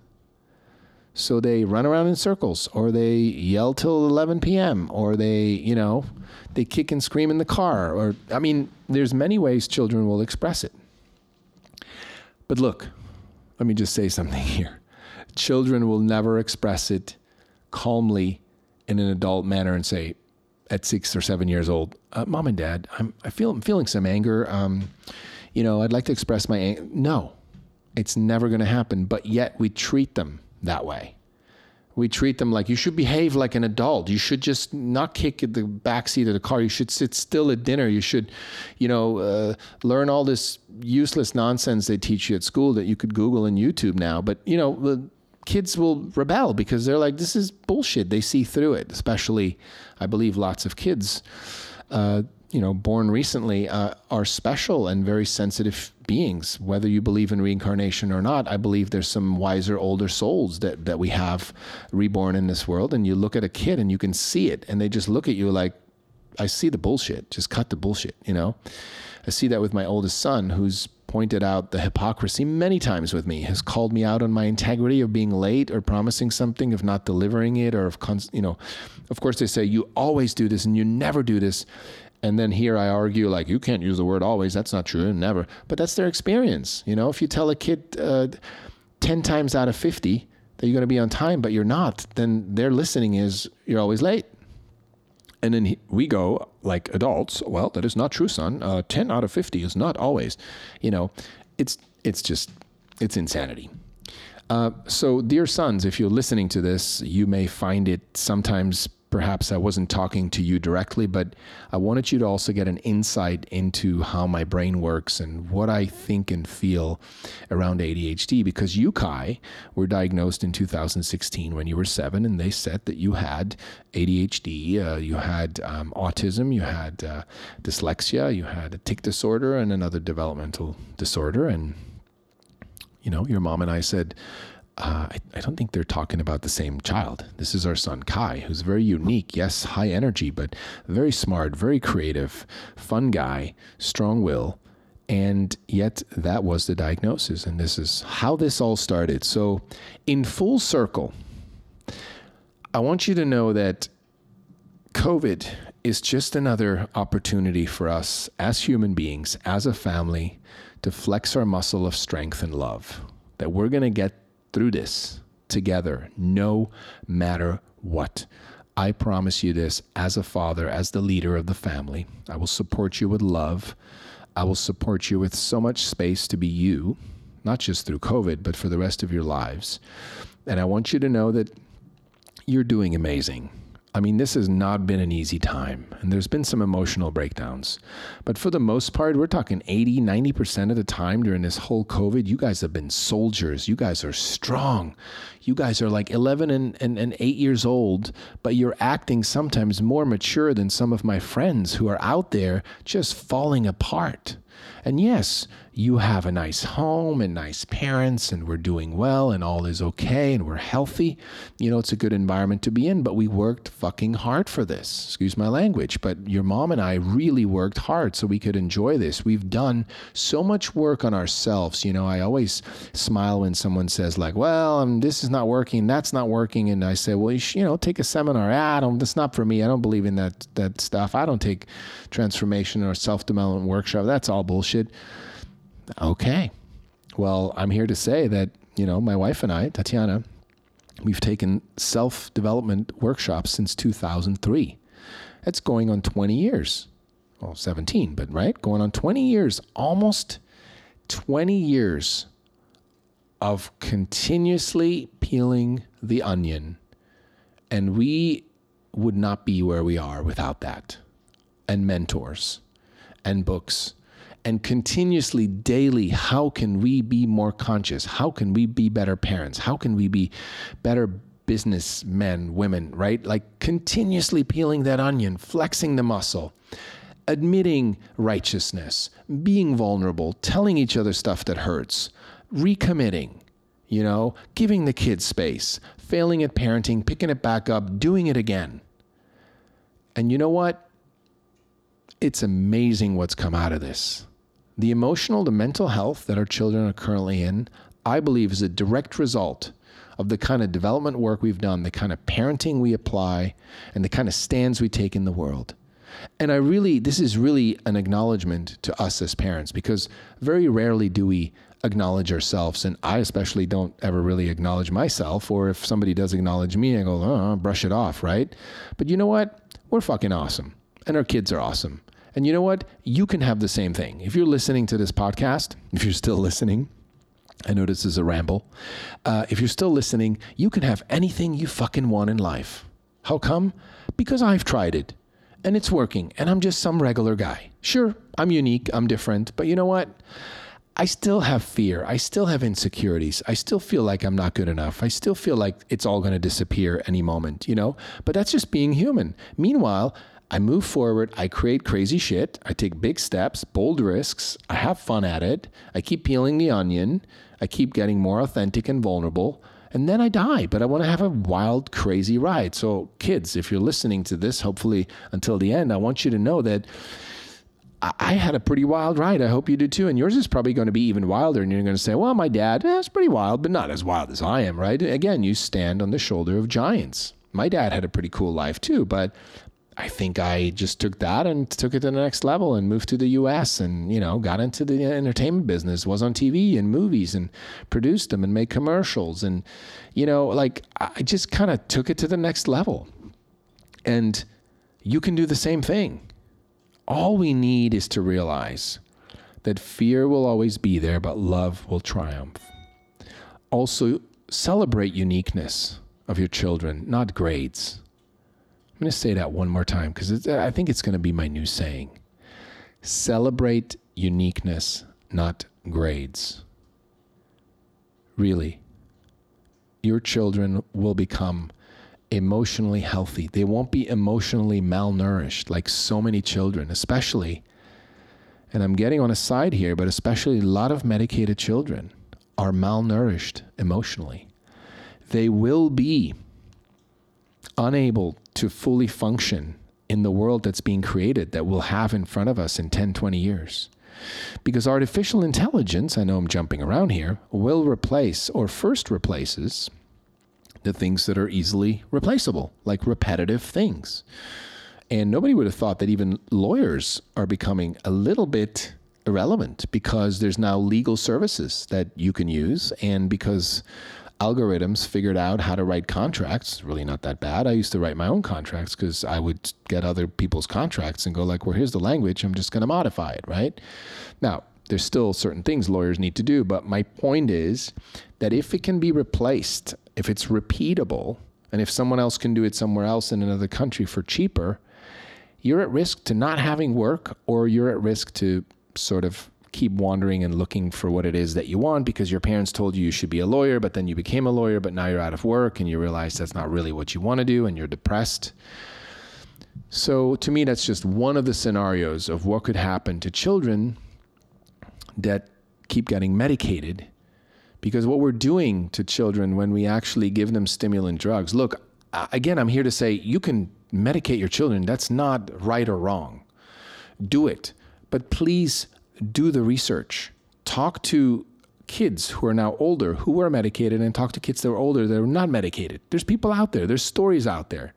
So they run around in circles or they yell till 11 p.m. or they, you know, they kick and scream in the car or I mean, there's many ways children will express it. But look, let me just say something here. Children will never express it calmly in an adult manner and say, at six or seven years old, uh, "Mom and Dad, I'm I feel I'm feeling some anger. Um, you know, I'd like to express my anger. No, it's never going to happen. But yet we treat them that way. We treat them like you should behave like an adult. You should just not kick at the backseat of the car. You should sit still at dinner. You should, you know, uh, learn all this useless nonsense they teach you at school that you could Google and YouTube now. But, you know, the kids will rebel because they're like, this is bullshit. They see through it, especially, I believe, lots of kids. Uh, you know, born recently uh, are special and very sensitive beings. Whether you believe in reincarnation or not, I believe there's some wiser, older souls that, that we have reborn in this world. And you look at a kid and you can see it, and they just look at you like, I see the bullshit. Just cut the bullshit, you know? I see that with my oldest son, who's pointed out the hypocrisy many times with me, has called me out on my integrity of being late or promising something, of not delivering it, or of, you know, of course they say, you always do this and you never do this. And then here I argue, like, you can't use the word always. That's not true, never. But that's their experience. You know, if you tell a kid uh, 10 times out of 50 that you're going to be on time, but you're not, then their listening is, you're always late. And then he, we go, like adults, well, that is not true, son. Uh, 10 out of 50 is not always. You know, it's, it's just, it's insanity. Uh, so, dear sons, if you're listening to this, you may find it sometimes perhaps I wasn't talking to you directly, but I wanted you to also get an insight into how my brain works and what I think and feel around ADHD. Because you, Kai, were diagnosed in 2016 when you were seven, and they said that you had ADHD, uh, you had um, autism, you had uh, dyslexia, you had a tic disorder, and another developmental disorder. And, you know, your mom and I said, uh, I, I, don't think they're talking about the same child. This is our son Kai, who's very unique. Yes, high energy, but very smart, very creative, fun guy, strong will. And yet, that was the diagnosis. And this is how this all started. So, in full circle, I want you to know that COVID is just another opportunity for us as human beings, as a family, to flex our muscle of strength and love. That we're going to get through this together, no matter what. I promise you this as a father, as the leader of the family. I will support you with love. I will support you with so much space to be you, not just through COVID, but for the rest of your lives. And I want you to know that you're doing amazing. I mean, this has not been an easy time, and there's been some emotional breakdowns. But for the most part, we're talking 80, 90% of the time during this whole COVID, you guys have been soldiers. You guys are strong. You guys are like 11 and, and, and 8 years old, but you're acting sometimes more mature than some of my friends who are out there just falling apart. And yes, you have a nice home and nice parents, and we're doing well, and all is okay, and we're healthy. You know, it's a good environment to be in, but we worked fucking hard for this. Excuse my language, but your mom and I really worked hard so we could enjoy this. We've done so much work on ourselves. You know, I always smile when someone says, like, well, um, this is not working, that's not working. And I say, well, you, you know, take a seminar. Ah, I don't, that's not for me. I don't believe in that, that stuff. I don't take transformation or self development workshop. That's all bullshit. Okay. Well, I'm here to say that, you know, my wife and I, Tatiana, we've taken self development workshops since 2003. That's going on 20 years. Well, 17, but right? Going on 20 years, almost 20 years of continuously peeling the onion. And we would not be where we are without that. And mentors and books and continuously, daily, how can we be more conscious? How can we be better parents? How can we be better businessmen, women, right? Like continuously peeling that onion, flexing the muscle, admitting righteousness, being vulnerable, telling each other stuff that hurts, recommitting, you know, giving the kids space, failing at parenting, picking it back up, doing it again. And you know what? It's amazing what's come out of this. The emotional, the mental health that our children are currently in, I believe, is a direct result of the kind of development work we've done, the kind of parenting we apply, and the kind of stands we take in the world. And I really, this is really an acknowledgement to us as parents because very rarely do we acknowledge ourselves. And I especially don't ever really acknowledge myself. Or if somebody does acknowledge me, I go, oh, brush it off, right? But you know what? We're fucking awesome. And our kids are awesome And you know what? You can have the same thing. If you're listening to this podcast, if you're still listening, I know this is a ramble. Uh, if you're still listening, you can have anything you fucking want in life. How come? Because I've tried it and it's working and I'm just some regular guy. Sure, I'm unique, I'm different, but you know what? I still have fear. I still have insecurities. I still feel like I'm not good enough. I still feel like it's all going to disappear any moment, you know? But that's just being human. Meanwhile, I move forward, I create crazy shit, I take big steps, bold risks, I have fun at it, I keep peeling the onion, I keep getting more authentic and vulnerable, and then I die. But I want to have a wild, crazy ride. So, kids, if you're listening to this, hopefully until the end, I want you to know that I had a pretty wild ride. I hope you did too. And yours is probably going to be even wilder. And you're going to say, well, my dad, eh, pretty wild, but not as wild as I am, right? Again, you stand on the shoulder of giants. My dad had a pretty cool life too, but I think I just took that and took it to the next level and moved to the US and, you know, got into the entertainment business, was on TV and movies and produced them and made commercials. And, you know, like I just kind of took it to the next level. And you can do the same thing all we need is to realize that fear will always be there, but love will triumph. Also, celebrate uniqueness of your children, not grades. I'm going to say that one more time because I think it's going to be my new saying. Celebrate uniqueness, not grades. Really, your children will become emotionally healthy. They won't be emotionally malnourished like so many children, especially, and I'm getting on a side here, but especially a lot of medicated children are malnourished emotionally. They will be unable to fully function in the world that's being created that we'll have in front of us in 10, 20 years. Because artificial intelligence, I know I'm jumping around here, will replace or first replaces the things that are easily replaceable, like repetitive things. And nobody would have thought that even lawyers are becoming a little bit irrelevant because there's now legal services that you can use. And because algorithms figured out how to write contracts, really not that bad. I used to write my own contracts because I would get other people's contracts and go like, well, here's the language. I'm just going to modify it, right? Now, there's still certain things lawyers need to do, but my point is that if it can be replaced if it's repeatable, and if someone else can do it somewhere else in another country for cheaper, you're at risk to not having work, or you're at risk to sort of keep wandering and looking for what it is that you want because your parents told you you should be a lawyer, but then you became a lawyer, but now you're out of work and you realize that's not really what you want to do and you're depressed. So, to me, that's just one of the scenarios of what could happen to children that keep getting medicated because what we're doing to children when we actually give them stimulant drugs, look, again, I'm here to say you can medicate your children. That's not right or wrong. Do it. But please do the research. Talk to kids who are now older who were medicated and talk to kids that are older that are not medicated. There's people out there, there's stories out there.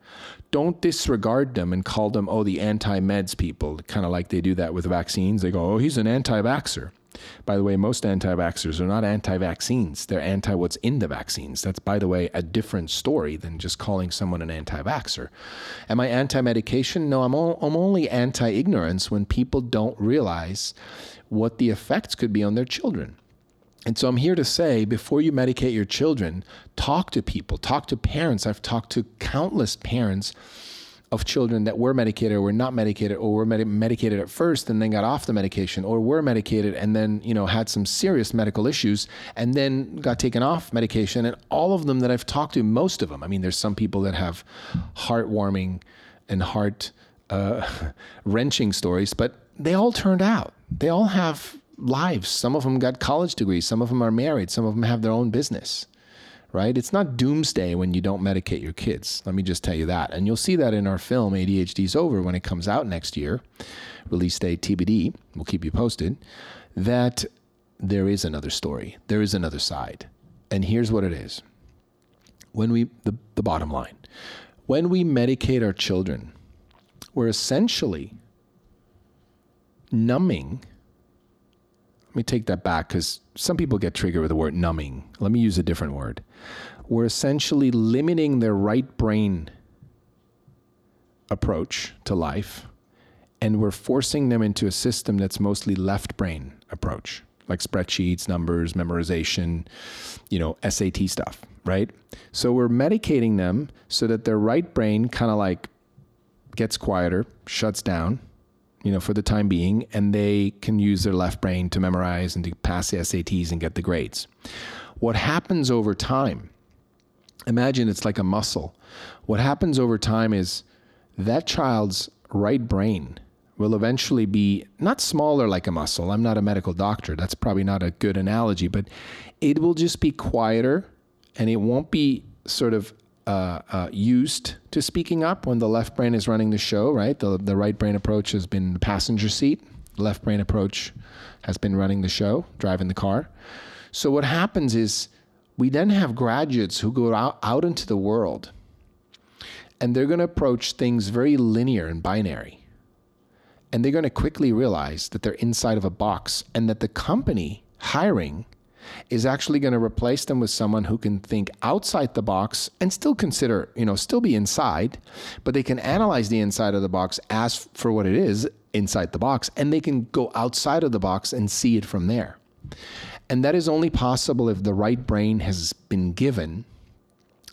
Don't disregard them and call them, oh, the anti meds people, kind of like they do that with vaccines. They go, oh, he's an anti vaxxer. By the way, most anti vaxxers are not anti vaccines, they're anti what's in the vaccines. That's, by the way, a different story than just calling someone an anti vaxxer. Am I anti medication? No, I'm, o- I'm only anti ignorance when people don't realize what the effects could be on their children. And so I'm here to say before you medicate your children, talk to people, talk to parents. I've talked to countless parents of children that were medicated or were not medicated or were med- medicated at first and then got off the medication or were medicated and then you know had some serious medical issues and then got taken off medication and all of them that I've talked to most of them I mean there's some people that have heartwarming and heart uh, wrenching stories but they all turned out. They all have lives. Some of them got college degrees. Some of them are married. Some of them have their own business right? It's not doomsday when you don't medicate your kids. Let me just tell you that. And you'll see that in our film, ADHD's Over, when it comes out next year, release date TBD, we'll keep you posted, that there is another story, there is another side. And here's what it is when we, the, the bottom line, when we medicate our children, we're essentially numbing let me take that back because some people get triggered with the word numbing. Let me use a different word. We're essentially limiting their right brain approach to life and we're forcing them into a system that's mostly left brain approach, like spreadsheets, numbers, memorization, you know, SAT stuff, right? So we're medicating them so that their right brain kind of like gets quieter, shuts down, you know, for the time being, and they can use their left brain to memorize and to pass the SATs and get the grades. What happens over time, imagine it's like a muscle. What happens over time is that child's right brain will eventually be not smaller like a muscle. I'm not a medical doctor. That's probably not a good analogy, but it will just be quieter and it won't be sort of uh, uh, used to speaking up when the left brain is running the show, right? The, the right brain approach has been the passenger seat, left brain approach has been running the show, driving the car. So what happens is we then have graduates who go out, out into the world and they're going to approach things very linear and binary. And they're going to quickly realize that they're inside of a box and that the company hiring is actually going to replace them with someone who can think outside the box and still consider, you know, still be inside, but they can analyze the inside of the box as for what it is inside the box and they can go outside of the box and see it from there. And that is only possible if the right brain has been given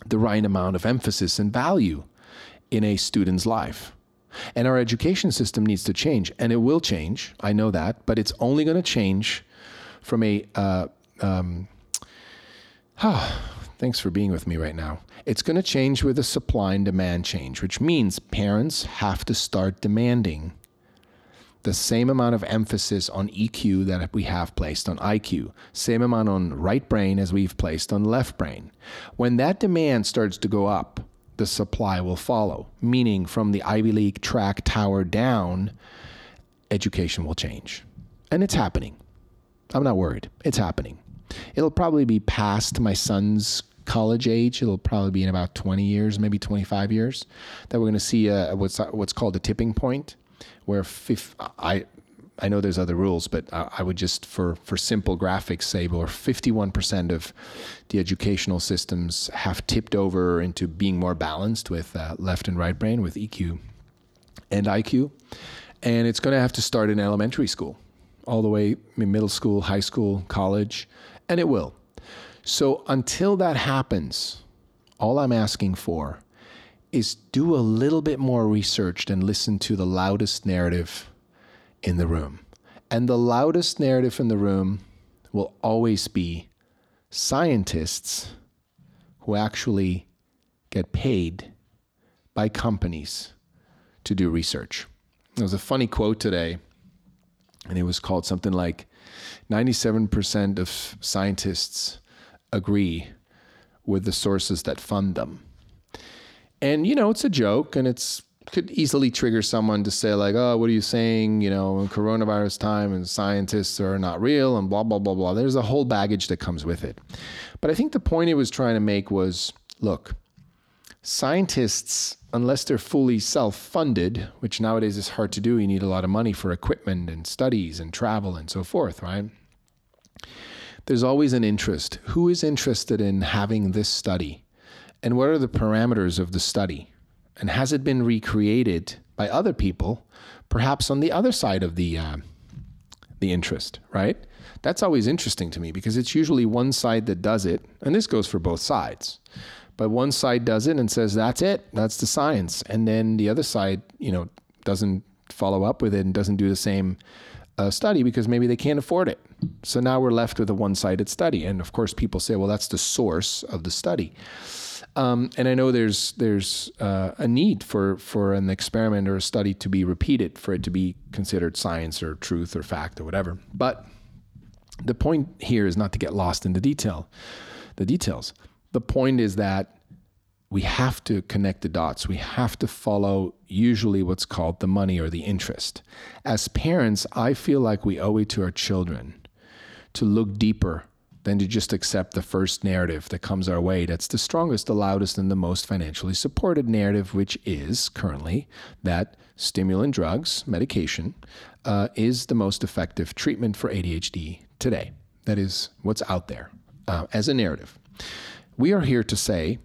the right amount of emphasis and value in a student's life. And our education system needs to change, and it will change. I know that, but it's only going to change from a. Uh, um, thanks for being with me right now. It's going to change with a supply and demand change, which means parents have to start demanding the same amount of emphasis on EQ that we have placed on IQ, same amount on right brain as we've placed on left brain. When that demand starts to go up, the supply will follow, meaning from the Ivy League track tower down, education will change. And it's happening. I'm not worried. It's happening. It'll probably be past my son's college age. It'll probably be in about 20 years, maybe 25 years, that we're going to see a, what's what's called a tipping point, where I I know there's other rules, but I would just, for, for simple graphics, say where 51% of the educational systems have tipped over into being more balanced with uh, left and right brain, with EQ and IQ. And it's going to have to start in elementary school, all the way middle school, high school, college, and it will. So until that happens, all I'm asking for is do a little bit more research and listen to the loudest narrative in the room. And the loudest narrative in the room will always be scientists who actually get paid by companies to do research. There was a funny quote today, and it was called something like 97% of scientists agree with the sources that fund them. And, you know, it's a joke and it's could easily trigger someone to say like, "Oh, what are you saying? You know, in coronavirus time and scientists are not real and blah blah blah blah." There's a whole baggage that comes with it. But I think the point he was trying to make was, look, scientists, unless they're fully self-funded, which nowadays is hard to do, you need a lot of money for equipment and studies and travel and so forth, right? There's always an interest. Who is interested in having this study? And what are the parameters of the study? And has it been recreated by other people, perhaps on the other side of the uh, the interest, right? That's always interesting to me because it's usually one side that does it, and this goes for both sides. But one side does it and says that's it, that's the science, and then the other side, you know, doesn't follow up with it and doesn't do the same uh, study because maybe they can't afford it. So now we're left with a one-sided study, and of course, people say, well, that's the source of the study. Um, and I know there's there's uh, a need for for an experiment or a study to be repeated for it to be considered science or truth or fact or whatever. But the point here is not to get lost in the detail, the details. The point is that we have to connect the dots. We have to follow usually what's called the money or the interest. As parents, I feel like we owe it to our children to look deeper than to just accept the first narrative that comes our way. That's the strongest, the loudest, and the most financially supported narrative, which is currently that stimulant drugs, medication, uh, is the most effective treatment for ADHD today. That is what's out there uh, as a narrative. We are here to say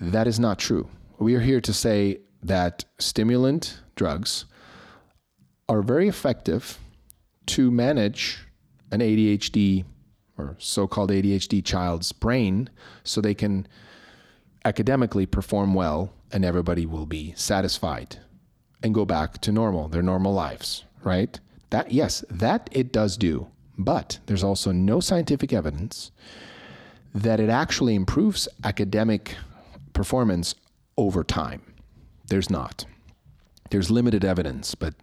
that is not true. We are here to say that stimulant drugs are very effective to manage an ADHD or so called ADHD child's brain so they can academically perform well and everybody will be satisfied and go back to normal, their normal lives, right? That, yes, that it does do. But there's also no scientific evidence that it actually improves academic performance over time. There's not. There's limited evidence, but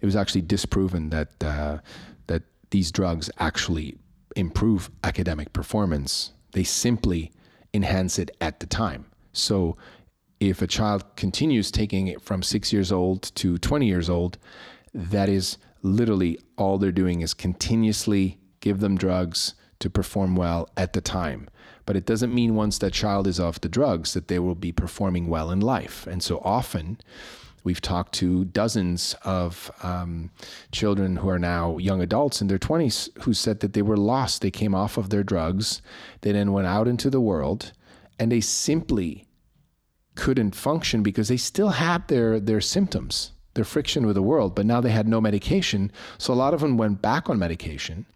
it was actually disproven that uh, that these drugs actually improve academic performance. They simply enhance it at the time. So if a child continues taking it from six years old to 20 years old, that is literally all they're doing is continuously give them drugs to perform well at the time. But it doesn't mean once that child is off the drugs that they will be performing well in life. And so often, We've talked to dozens of um, children who are now young adults in their 20s who said that they were lost. They came off of their drugs, they then went out into the world, and they simply couldn't function because they still had their, their symptoms, their friction with the world, but now they had no medication. So a lot of them went back on medication,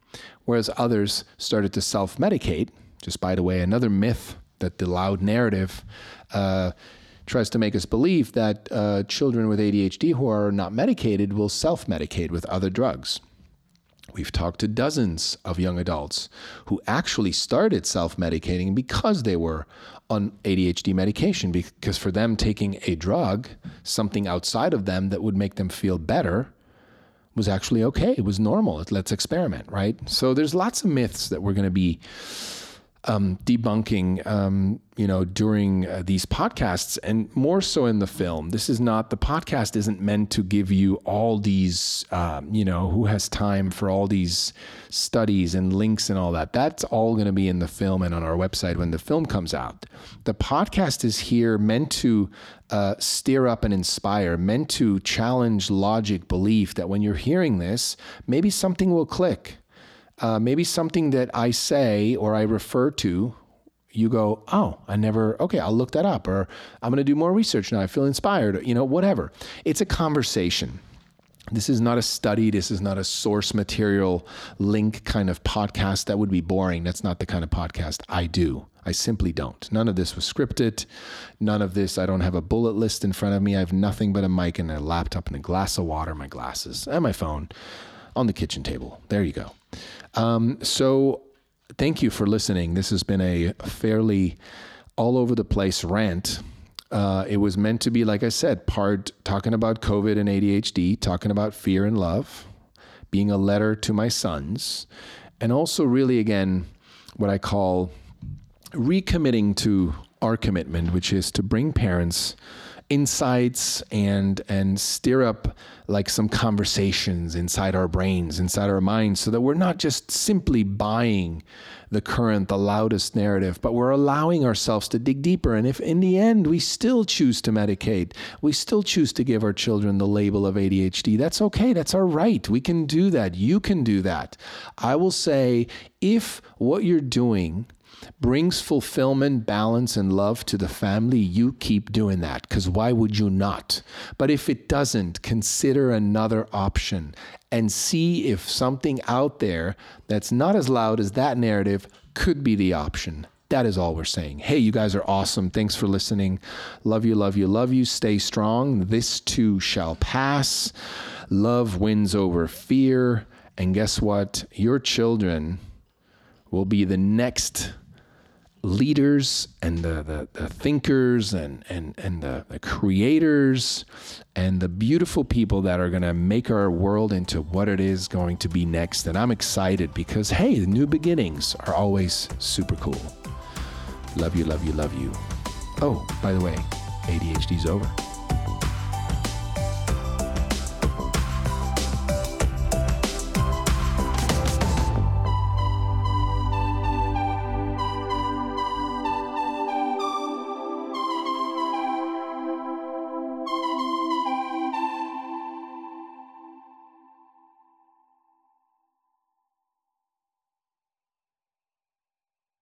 whereas others started to self medicate. Just by the way, another myth that the loud narrative uh, tries to make us believe that uh, children with ADHD who are not medicated will self medicate with other drugs. We've talked to dozens of young adults who actually started self medicating because they were on ADHD medication, because for them, taking a drug, something outside of them that would make them feel better, was actually okay. It was normal. Let's experiment, right? So there's lots of myths that we're going to be um, debunking, um, you know, during uh, these podcasts, and more so in the film. This is not the podcast isn't meant to give you all these, um, you know, who has time for all these studies and links and all that. That's all going to be in the film and on our website when the film comes out. The podcast is here meant to uh, steer up and inspire, meant to challenge logic, belief that when you're hearing this, maybe something will click uh, maybe something that I say or I refer to, you go, oh, I never, okay, I'll look that up, or I'm going to do more research now. I feel inspired, you know, whatever. It's a conversation. This is not a study. This is not a source material link kind of podcast. That would be boring. That's not the kind of podcast I do. I simply don't. None of this was scripted. None of this, I don't have a bullet list in front of me. I have nothing but a mic and a laptop and a glass of water, my glasses, and my phone on the kitchen table. There you go. Um, so, thank you for listening. This has been a fairly all over the place rant. Uh, it was meant to be, like I said, part talking about COVID and ADHD, talking about fear and love, being a letter to my sons, and also, really, again, what I call recommitting to our commitment, which is to bring parents insights and and stir up like some conversations inside our brains, inside our minds, so that we're not just simply buying the current, the loudest narrative, but we're allowing ourselves to dig deeper. And if in the end we still choose to medicate, we still choose to give our children the label of ADHD, that's okay. That's our right. We can do that. You can do that. I will say if what you're doing brings fulfillment, balance, and love to the family, you keep doing that because why would you not? But if it doesn't, consider another option and see if something out there that's not as loud as that narrative could be the option. That is all we're saying. Hey, you guys are awesome. Thanks for listening. Love you, love you, love you. Stay strong. This too shall pass. Love wins over fear. And guess what? Your children will be the next leaders and the, the, the, thinkers and, and, and the, the creators and the beautiful people that are going to make our world into what it is going to be next. And I'm excited because, hey, the new beginnings are always super cool. Love you, love you, love you. Oh, by the way, ADHD's over.